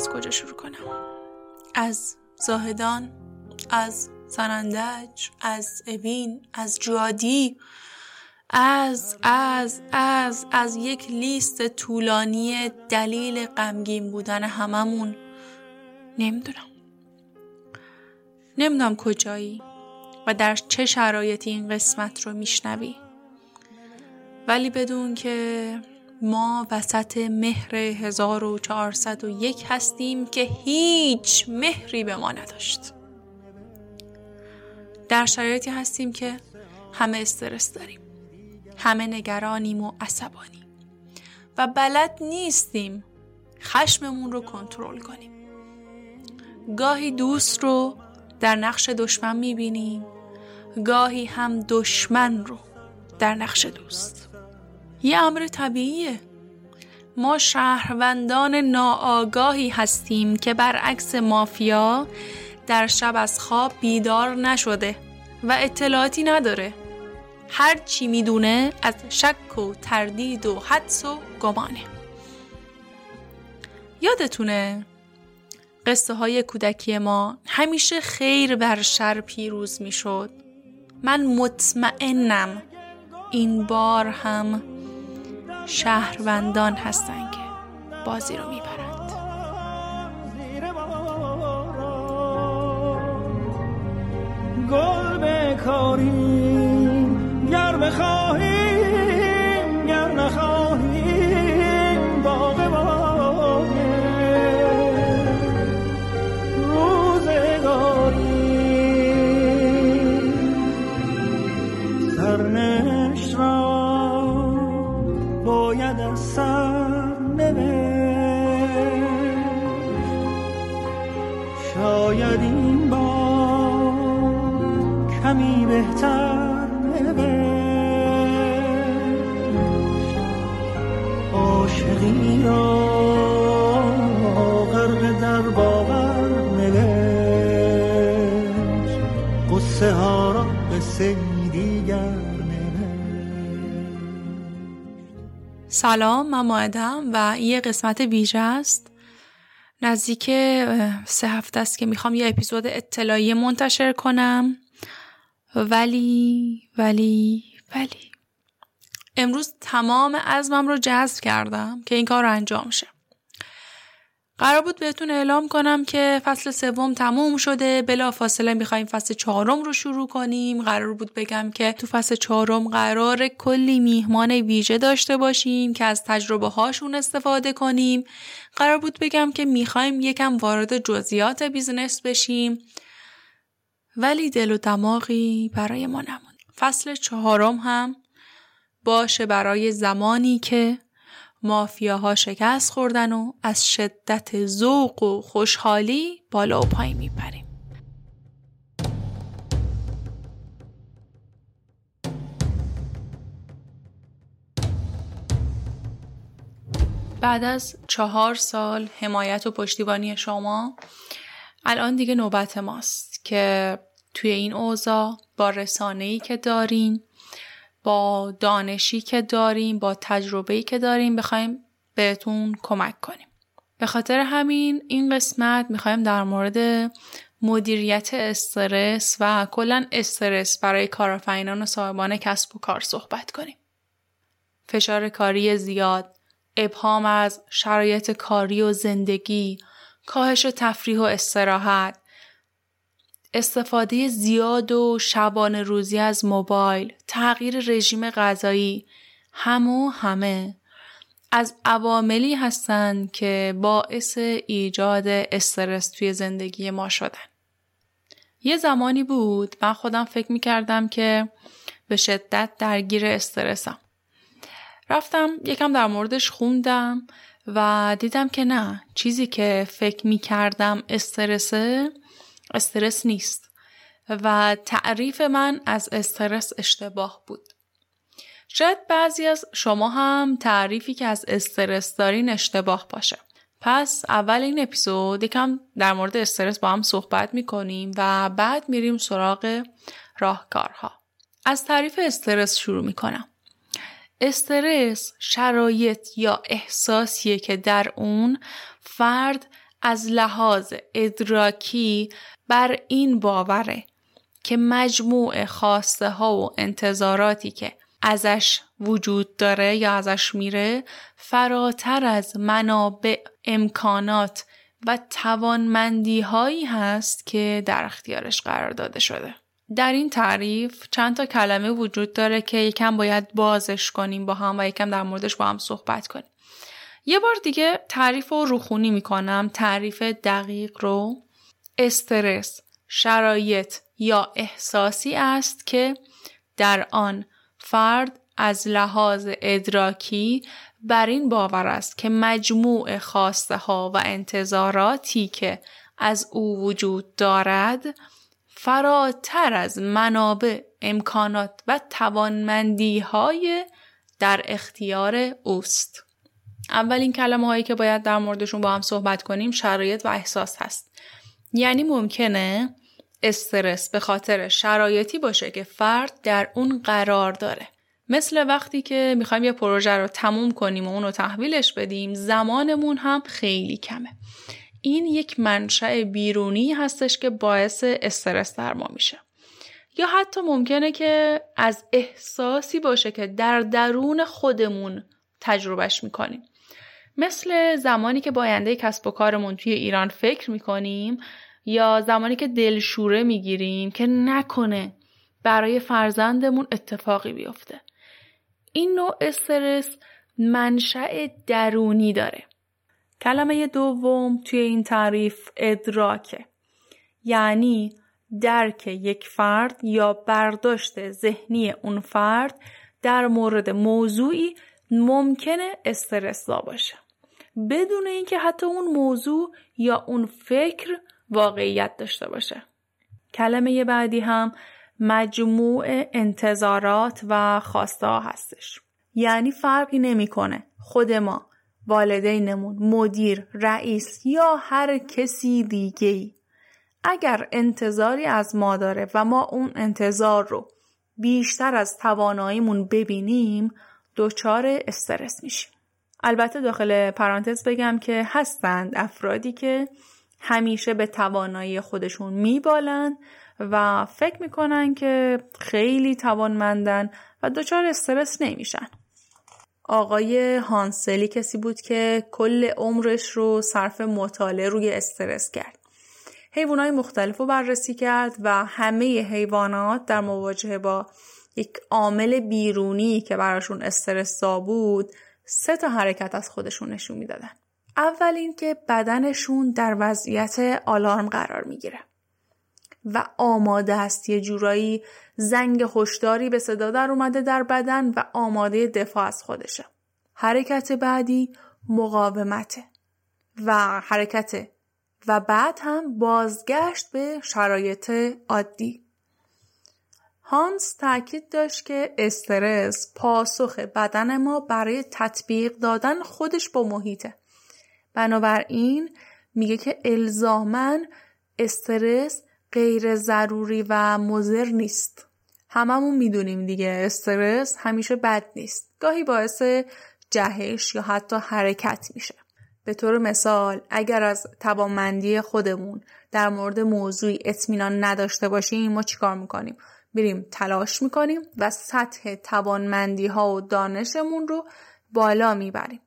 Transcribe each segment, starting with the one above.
از کجا شروع کنم؟ از زاهدان از سنندج از اوین از جادی از از از از یک لیست طولانی دلیل غمگین بودن هممون. نمی‌دونم. نمی‌دونم کجایی و در چه شرایطی این قسمت رو میشنوی. ولی بدون که ما وسط مهر 1401 هستیم که هیچ مهری به ما نداشت. در شرایطی هستیم که همه استرس داریم همه نگرانیم و عصبانی و بلد نیستیم خشممون رو کنترل کنیم. گاهی دوست رو در نقش دشمن می‌بینیم گاهی هم دشمن رو در نقش دوست. یه امر طبیعیه. ما شهروندان ناآگاهی هستیم که برعکس مافیا در شب از خواب بیدار نشده و اطلاعاتی نداره. هر چی می‌دونه از شک و تردید و حدس و گمانه. یادتونه قصه های کودکی ما همیشه خیر بر شر پیروز می‌شد. من مطمئنم این بار هم شهروندان هستن که بازی رو می‌برند. گل بکاریم گر بخواهیم گر نخواهیم. سلام من ماعدم و یه قسمت ویژه است. نزدیک سه هفته است که می‌خوام یه اپیزود اطلاعی منتشر کنم. ولی ولی ولی. امروز تمام عزمم رو جذب کردم که این کار رو انجام شه. قرار بود بهتون اعلام کنم که فصل سوم تموم شده. بلا فاصله می‌خوایم فصل چهارم رو شروع کنیم. قرار بود بگم که تو فصل چهارم قرار کلی میهمان ویژه داشته باشیم که از تجربه هاشون استفاده کنیم. قرار بود بگم که می‌خوایم یکم وارد جزئیات بیزنس بشیم. ولی دل و دماغی برای ما نموند. فصل چهارم هم باشه برای زمانی که مافیاها شکست خوردن و از شدت ذوق و خوشحالی بالا و پایین میپریم. بعد از چهار سال حمایت و پشتیبانی شما الان دیگه نوبت ماست که توی این اوضاع با رسانه‌ای که داریم با دانشی که داریم با تجربه‌ای که داریم بخوایم بهتون کمک کنیم به خاطر همین این قسمت می‌خوایم در مورد مدیریت استرس و کلا استرس برای کارآفرینان و صاحبان کسب و کار صحبت کنیم. فشار کاری زیاد، ابهام از شرایط کاری و زندگی، کاهش تفریح و استراحت، استفاده زیاد و شبانه روزی از موبایل، تغییر رژیم غذایی، همو همه از عواملی هستند که باعث ایجاد استرس توی زندگی ما شدن. یه زمانی بود من خودم فکر می‌کردم که به شدت درگیر استرسم. رفتم یکم در موردش خوندم و دیدم که نه چیزی که فکر می‌کردم استرسه استرس نیست و تعریف من از استرس اشتباه بود. شاید بعضی از شما هم تعریفی که از استرس دارین اشتباه باشه. پس اول این اپیزود یکم در مورد استرس با هم صحبت می‌کنیم و بعد میریم سراغ راهکارها. از تعریف استرس شروع می‌کنم. استرس شرایط یا احساسیه که در اون فرد از لحاظ ادراکی بر این باوره که مجموع خواسته ها و انتظاراتی که ازش وجود داره یا ازش میره فراتر از منابع امکانات و توانمندی هایی هست که در اختیارش قرار داده شده. در این تعریف چند تا کلمه وجود داره که یکم باید بازش کنیم با هم و یکم در موردش با هم صحبت کنیم. یه بار دیگه تعریف رو روخونی می‌کنم تعریف دقیق رو استرس شرایط یا احساسی است که در آن فرد از لحاظ ادراکی بر این باور است که مجموع خواسته ها و انتظاراتی که از او وجود دارد فراتر از منابع امکانات و توانمندی های در اختیار اوست. اولین کلمه هایی که باید در موردشون با هم صحبت کنیم شرایط و احساس هست. یعنی ممکنه استرس به خاطر شرایطی باشه که فرد در اون قرار داره. مثل وقتی که می‌خوایم یه پروژه رو تموم کنیم و اون تحویلش بدیم زمانمون هم خیلی کمه. این یک منشأ بیرونی هستش که باعث استرس در ما میشه. یا حتی ممکنه که از احساسی باشه که در درون خودمون تجربهش می‌کنیم. مثل زمانی که با آینده کسب و کارمون توی ایران فکر می‌کنیم یا زمانی که دلشوره می‌گیریم که نکنه برای فرزندمون اتفاقی بیفته. این نوع استرس منشأ درونی داره. کلمه دوم توی این تعریف ادراکه. یعنی درک یک فرد یا برداشت ذهنی اون فرد در مورد موضوعی ممکنه استرس باشه. بدون اینکه حتی اون موضوع یا اون فکر واقعیت داشته باشه. کلمه بعدی هم مجموع انتظارات و خواسته هستش. یعنی فرقی نمی‌کنه خود ما والدینمون مدیر رئیس یا هر کسی دیگه ای اگر انتظاری از ما داره و ما اون انتظار رو بیشتر از تواناییمون ببینیم دچار استرس میشیم البته داخل پرانتز بگم که هستند افرادی که همیشه به توانایی خودشون میبالند و فکر می‌کنن که خیلی توانمندن و دچار استرس نمیشن. آقای هانسلی کسی بود که کل عمرش رو صرف مطالعه روی استرس کرد. حیوانات مختلف رو بررسی کرد و همه حیوانات در مواجهه با یک عامل بیرونی که براشون استرس بود سه تا حرکت از خودشون نشون می‌دادن. اول اینکه بدنشون در وضعیت آلارم قرار می‌گیره و آماده است یه جورایی زنگ هشداری به صدا در اومده در بدن و آماده دفاع از خودشه. حرکت بعدی مقاومته و حرکت و بعد هم بازگشت به شرایط عادی. هانس تاکید داشت که استرس پاسخ بدن ما برای تطبیق دادن خودش با محیطه. بنابراین میگه که الزامن استرس غیر ضروری و مضر نیست. هممون می‌دونیم دیگه استرس همیشه بد نیست. گاهی باعث جهش یا حتی حرکت میشه. به طور مثال اگر از توانمندی خودمون در مورد موضوعی اطمینان نداشته باشیم ما چیکار می‌کنیم؟ میریم تلاش می‌کنیم و سطح توانمندی ها و دانشمون رو بالا می‌بریم.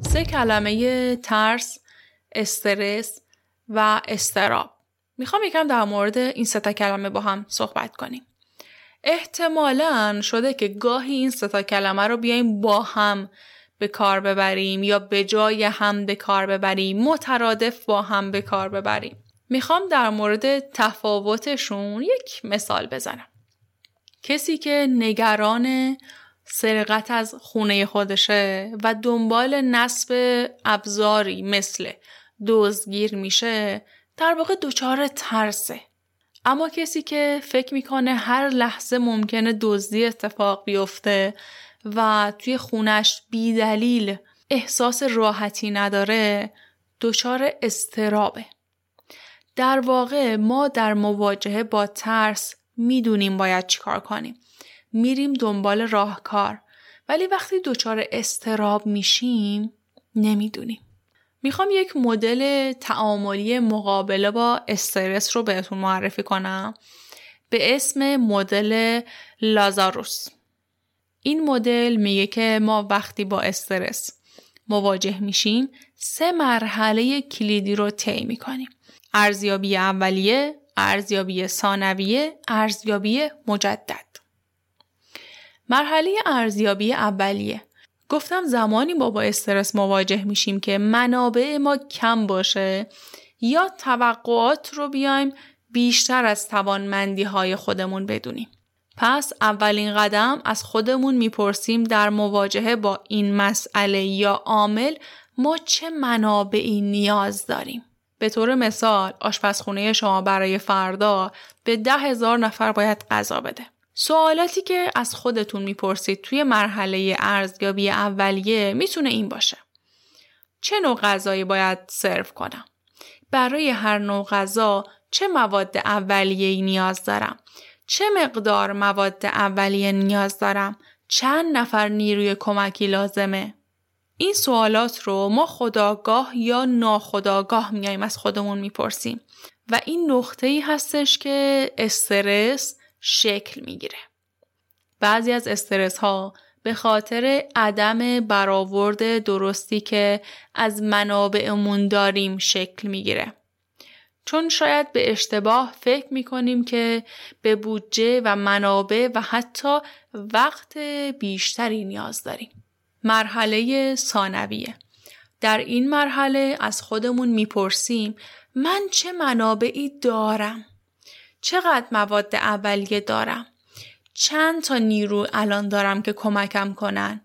سه کلمه ترس، استرس و استراب. می‌خوام یکم در مورد این سه کلمه با هم صحبت کنیم. احتمالا شده که گاهی این سه کلمه رو بیایم با هم به کار ببریم یا به جای هم به کار ببریم مترادف با هم به کار ببریم. می‌خوام در مورد تفاوتشون یک مثال بزنم. کسی که نگران سرقت از خونه خودشه و دنبال نصب ابزاری مثل دزدگیر میشه در واقع دچار ترسه اما کسی که فکر می‌کنه هر لحظه ممکنه دزدی اتفاق بیفته و توی خونش بیدلیل احساس راحتی نداره دچار استرابه در واقع ما در مواجهه با ترس می‌دونیم باید چیکار کنیم. میریم دنبال راهکار. ولی وقتی دچار استراب میشیم نمی‌دونیم. می‌خوام یک مدل تعاملی مقابله با استرس رو بهتون معرفی کنم. به اسم مدل لازاروس. این مدل میگه که ما وقتی با استرس مواجه میشیم سه مرحله کلیدی رو طی می‌کنیم. ارزیابی اولیه ارزیابی ثانویه ارزیابی مجدد. مرحله ارزیابی اولیه. گفتم زمانی ما با استرس مواجه میشیم که منابع ما کم باشه یا توقعات رو بیایم بیشتر از توانمندی های خودمون بدونیم. پس اولین قدم از خودمون می‌پرسیم در مواجهه با این مسئله یا عامل ما چه منابعی نیاز داریم. به طور مثال آشپزخونه شما برای فردا به ده هزار نفر باید غذا بده. سوالاتی که از خودتون می‌پرسید توی مرحله ارزیابی اولیه می‌تونه این باشه. چه نوع غذایی باید سرو کنم؟ برای هر نوع غذا چه مواد اولیه نیاز دارم؟ چه مقدار مواد اولیه نیاز دارم؟ چند نفر نیروی کمکی لازمه؟ این سوالات رو ما خداگاه یا ناخداگاه میایم از خودمون می‌پرسیم و این نقطه ای هستش که استرس شکل می‌گیره. بعضی از استرس ها به خاطر عدم برآورد درستی که از منابعمون داریم شکل می‌گیره. چون شاید به اشتباه فکر می‌کنیم که به بودجه و منابع و حتی وقت بیشتری نیاز داریم. مرحله ثانویه در این مرحله از خودمون می‌پرسیم من چه منابعی دارم؟ چقدر مواد اولیه دارم؟ چند تا نیرو الان دارم که کمکم کنن؟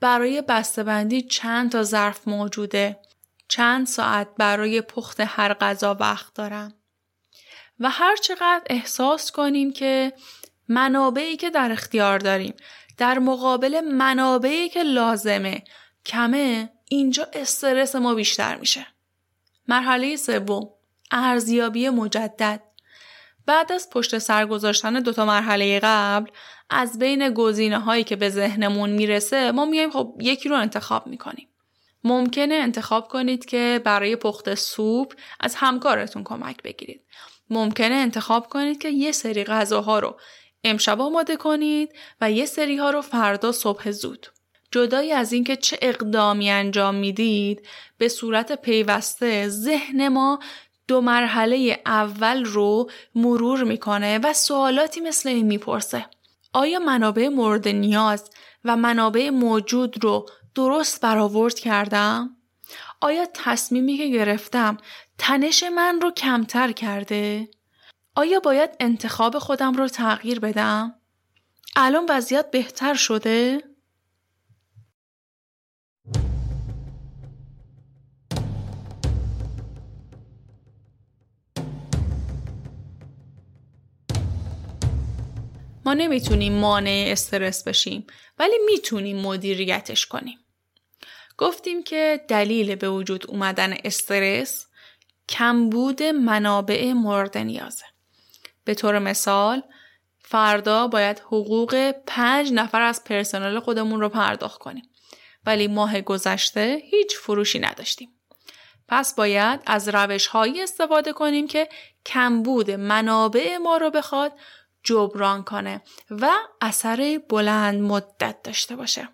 برای بسته‌بندی چند تا ظرف موجوده؟ چند ساعت برای پخت هر غذا وقت دارم؟ و هر چقدر احساس کنیم که منابعی که در اختیار داریم در مقابل منابعی که لازمه کمه اینجا استرس ما بیشتر میشه. مرحله سوم ارزیابی مجدد بعد از پشت سر گذاشتن دوتا مرحله قبل از بین گزینه هایی که به ذهنمون می‌رسه ما میایم خب یکی رو انتخاب می‌کنیم. ممکنه انتخاب کنید که برای پخت سوپ از همکارتون کمک بگیرید. ممکنه انتخاب کنید که یه سری غذاها رو امشب آماده کنید و یه سری ها رو فردا صبح زود. جدای از اینکه چه اقدامی انجام می‌دید به صورت پیوسته ذهن ما دو مرحله اول رو مرور می‌کنه و سوالاتی مثل این می‌پرسه. آیا منابع مورد نیاز و منابع موجود رو درست برآورد کردم؟ آیا تصمیمی که گرفتم تنش من رو کمتر کرده؟ آیا باید انتخاب خودم رو تغییر بدم؟ الان وضعیت بهتر شده؟ ما نمی‌تونیم مانع استرس بشیم ولی می‌تونیم مدیریتش کنیم. گفتیم که دلیل به وجود اومدن استرس کمبود منابع مورد نیازه. به طور مثال فردا باید حقوق پنج نفر از پرسنل خودمون رو پرداخت کنیم. ولی ماه گذشته هیچ فروشی نداشتیم. پس باید از روش هایی استفاده کنیم که کمبود منابع ما رو بخواد جبران کنه و اثر بلند مدت داشته باشه.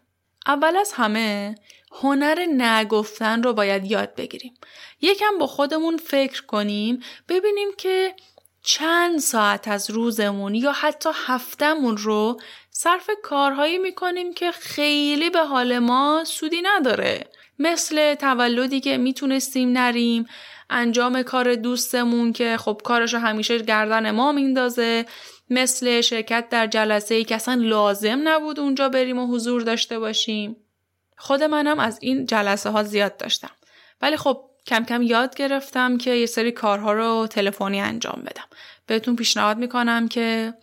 اول از همه هنر نگفتن رو باید یاد بگیریم. یکم با خودمون فکر کنیم ببینیم که چند ساعت از روزمون یا حتی هفتمون رو صرف کارهایی می‌کنیم که خیلی به حال ما سودی نداره. مثل تولدی که می‌تونستیم نریم انجام کار دوستمون که خب کارشو همیشه گردن ما میندازه مثل شرکت در جلسه ای که اصلا لازم نبود اونجا بریم و حضور داشته باشیم. خود منم از این جلسه ها زیاد داشتم. ولی خب کم کم یاد گرفتم که یه سری کارها رو تلفنی انجام بدم. بهتون پیشنهاد می‌کنم که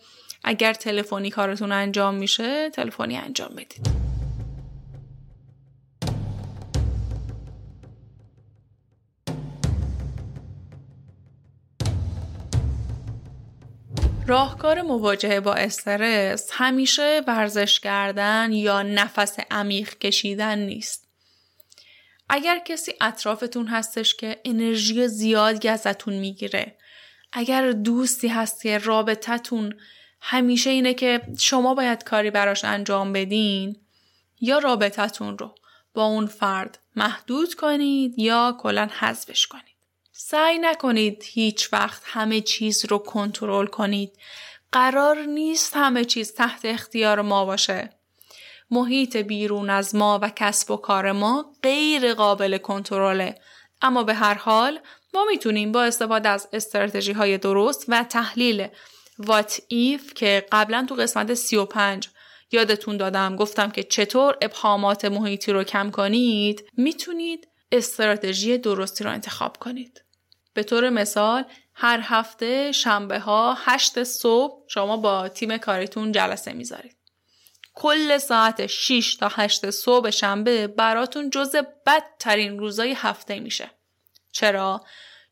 اگر تلفنی کارتون انجام میشه تلفنی انجام بدید راهکار مواجهه با استرس همیشه ورزش کردن یا نفس عمیق کشیدن نیست. اگر کسی اطرافتون هستش که انرژی زیادی ازتون می‌گیره اگر دوستی هست که رابطتون همیشه اینه که شما باید کاری براش انجام بدین یا رابطتون رو با اون فرد محدود کنید یا کلا حذفش کنید. سعی نکنید هیچ وقت همه چیز رو کنترل کنید. قرار نیست همه چیز تحت اختیار ما باشه. محیط بیرون از ما و کسب و کار ما غیر قابل کنترله. اما به هر حال ما می‌تونیم با استفاده از استراتژی های درست و تحلیل وات ایف که قبلا تو قسمت 35 یادتون دادم گفتم که چطور ابهامات محیطی رو کم کنید می‌تونید استراتژی درستی رو انتخاب کنید. به طور مثال هر هفته شنبه ها هشت صبح شما با تیم کاریتون جلسه می‌ذارید. کل ساعت 6 تا 8 صبح شنبه براتون جز بدترین روزای هفته میشه. چرا؟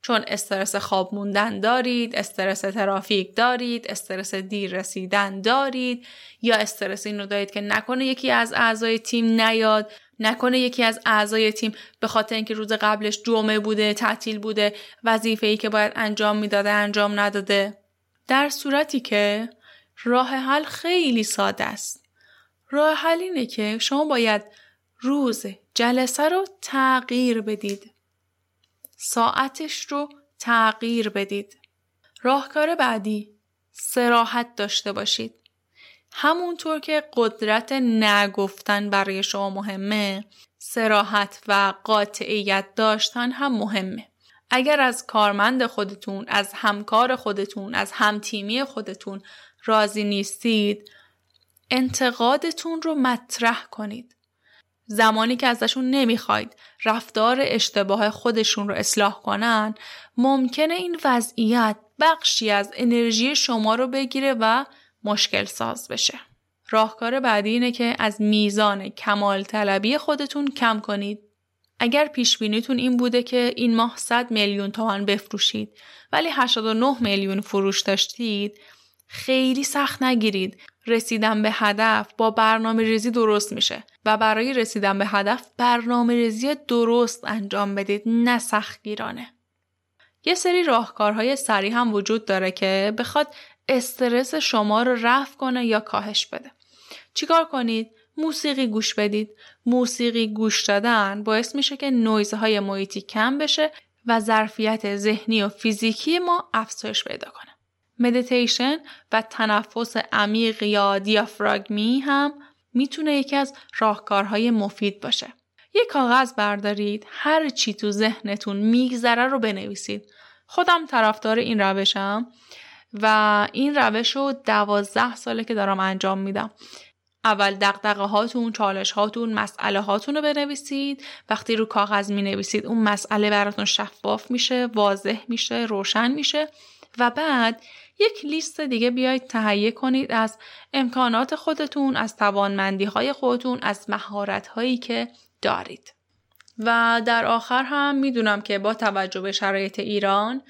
چون استرس خواب موندن دارید، استرس ترافیک دارید، استرس دیر رسیدن دارید یا استرس اینو دارید که نکنه یکی از اعضای تیم نیاد نکنه یکی از اعضای تیم به خاطر اینکه روز قبلش جمعه بوده تعطیل بوده وظیفه ای که باید انجام می‌داده انجام نداده. در صورتی که راه حل خیلی ساده است. راه حل اینه که شما باید روز جلسه رو تغییر بدید. ساعتش رو تغییر بدید. راهکار بعدی سراحت داشته باشید. همونطور که قدرت نگفتن برای شما مهمه سراحت و قاطعیت داشتن هم مهمه. اگر از کارمند خودتون از همکار خودتون از همتیمی خودتون راضی نیستید انتقادتون رو مطرح کنید. زمانی که ازشون نمی‌خواید رفتار اشتباه خودشون رو اصلاح کنن ممکنه این وضعیت بخشی از انرژی شما رو بگیره و مشکل ساز بشه. راهکار بعدی اینه که از میزان کمال طلبی خودتون کم کنید. اگر پیش بینیتون این بوده که این ماه 100 میلیون تومان بفروشید ولی 89 میلیون فروش داشتید خیلی سخت نگیرید رسیدن به هدف با برنامه ریزی درست میشه و برای رسیدن به هدف برنامه ریزی درست انجام بدید نه سختگیرانه. یه سری راهکارهای سریع هم وجود داره که بخواد استرس شما رو رفع کنه یا کاهش بده. چیکار کنید؟ موسیقی گوش بدید. موسیقی گوش دادن باعث میشه که نویزهای محیطی کم بشه و ظرفیت ذهنی و فیزیکی ما افزایش پیدا کنه. مدیتیشن و تنفس عمیق یا دیافراگمی هم می‌تونه یکی از راهکارهای مفید باشه. یک کاغذ بردارید هر چی تو ذهنتون میگذره رو بنویسید. خودم طرفدار این روشم و این روش رو دوازده ساله که دارم انجام میدم. اول دقدقه هاتون، چالش هاتون، مسئله هاتون رو بنویسید. وقتی رو کاغذ می نویسید اون مسئله براتون شفاف میشه، واضح میشه، روشن میشه و بعد یک لیست دیگه بیایید تهیه کنید از امکانات خودتون، از توانمندی های خودتون، از مهارت هایی که دارید. و در آخر هم می‌دونم که با توجه به شرایط ایران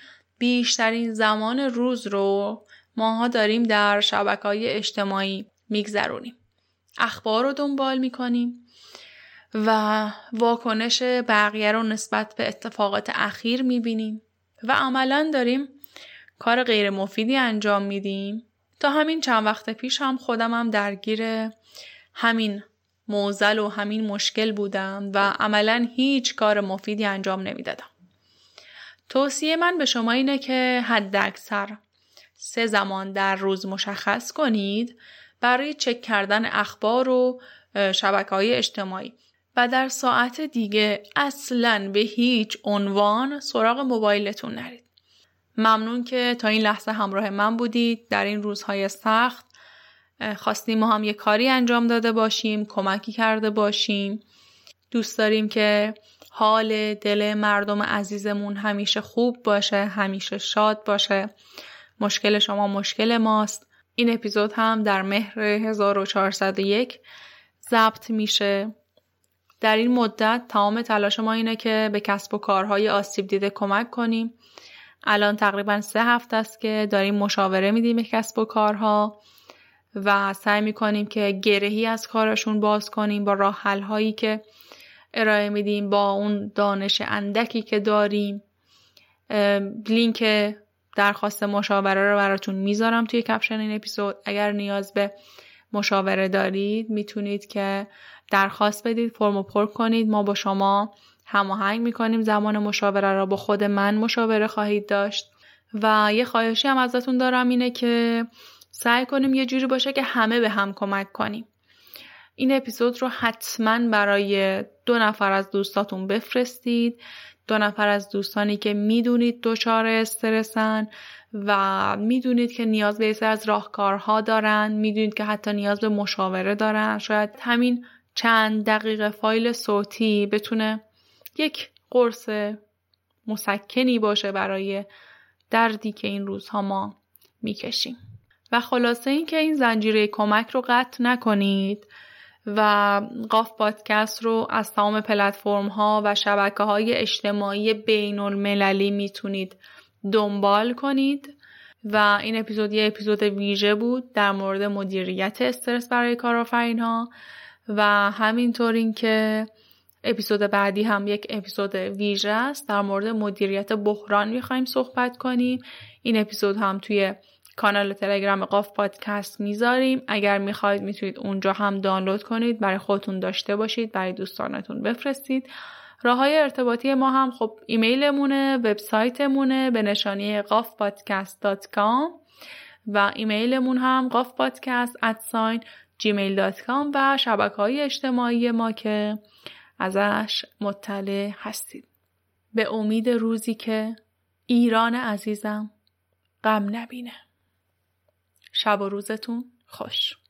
بیشترین زمان روز رو ماها داریم در شبکه های اجتماعی میگذرونیم. اخبار رو دنبال می‌کنیم و واکنش بقیه رو نسبت به اتفاقات اخیر می‌بینیم و عملا داریم کار غیر مفیدی انجام میدیم تا همین چند وقت پیش هم خودم هم درگیر همین موزل و همین مشکل بودم و عملا هیچ کار مفیدی انجام نمی‌دادم. توصیه من به شما اینه که حد اکثر سه زمان در روز مشخص کنید برای چک کردن اخبار و شبکه های اجتماعی. و در ساعت دیگه اصلا به هیچ عنوان سراغ موبایلتون نرید. ممنون که تا این لحظه همراه من بودید. در این روزهای سخت خواستیم ما هم یه کاری انجام داده باشیم کمکی کرده باشیم. دوست داریم که حال دل مردم عزیزمون همیشه خوب باشه همیشه شاد باشه. مشکل شما مشکل ماست. این اپیزود هم در مهر 1401 ضبط میشه. در این مدت تمام تلاش ما اینه که به کسب و کارهای آسیب دیده کمک کنیم. الان تقریبا سه هفته است که داریم مشاوره میدیم به کسب و کارها و سعی می‌کنیم که گرهی از کارشون باز کنیم با راه هایی که ارائه میدیم با اون دانش اندکی که داریم. لینک درخواست مشاوره رو براتون می‌ذارم توی کپشن این اپیزود. اگر نیاز به مشاوره دارید می‌تونید که درخواست بدید فرمو پر کنید. ما با شما هماهنگ می‌کنیم. زمان مشاوره را با خود من مشاوره خواهید داشت. و یه خواهشی هم ازتون دارم اینه که سعی کنیم یه جوری باشه که همه به هم کمک کنیم. این اپیزود رو حتما برای دو نفر از دوستاتون بفرستید. دو نفر از دوستانی که می‌دونید دچار استرسن و می‌دونید که نیاز به از راهکارها دارن. می‌دونید که حتی نیاز به مشاوره دارن. شاید همین چند دقیقه فایل صوتی بتونه یک قرص مسکنی باشه برای دردی که این روزها ما می‌کشیم. و خلاصه این که این زنجیره کمک رو قطع نکنید. و قاف پادکست رو از تمام پلتفرم ها و شبکه های اجتماعی بین المللی می‌تونید دنبال کنید. و این اپیزود یه اپیزود ویژه بود در مورد مدیریت استرس برای کارآفرین ها و همینطور اینکه اپیزود بعدی هم یک اپیزود ویژه است در مورد مدیریت بحران می‌خوایم صحبت کنیم. این اپیزود هم توی کانال تلگرام قاف پادکست می‌ذاریم اگر می‌خواید می‌تونید اونجا هم دانلود کنید برای خودتون داشته باشید برای دوستانتون بفرستید راه های ارتباطی ما هم خب ایمیلمونه وبسایتمونه به نشانی قاف پادکست و ایمیلمون هم قاف پادکست ادساین gmail.com و شبکه های اجتماعی ما که ازش مطلع هستید. به امید روزی که ایران عزیزم غم نبینه. شب و روزتون خوش.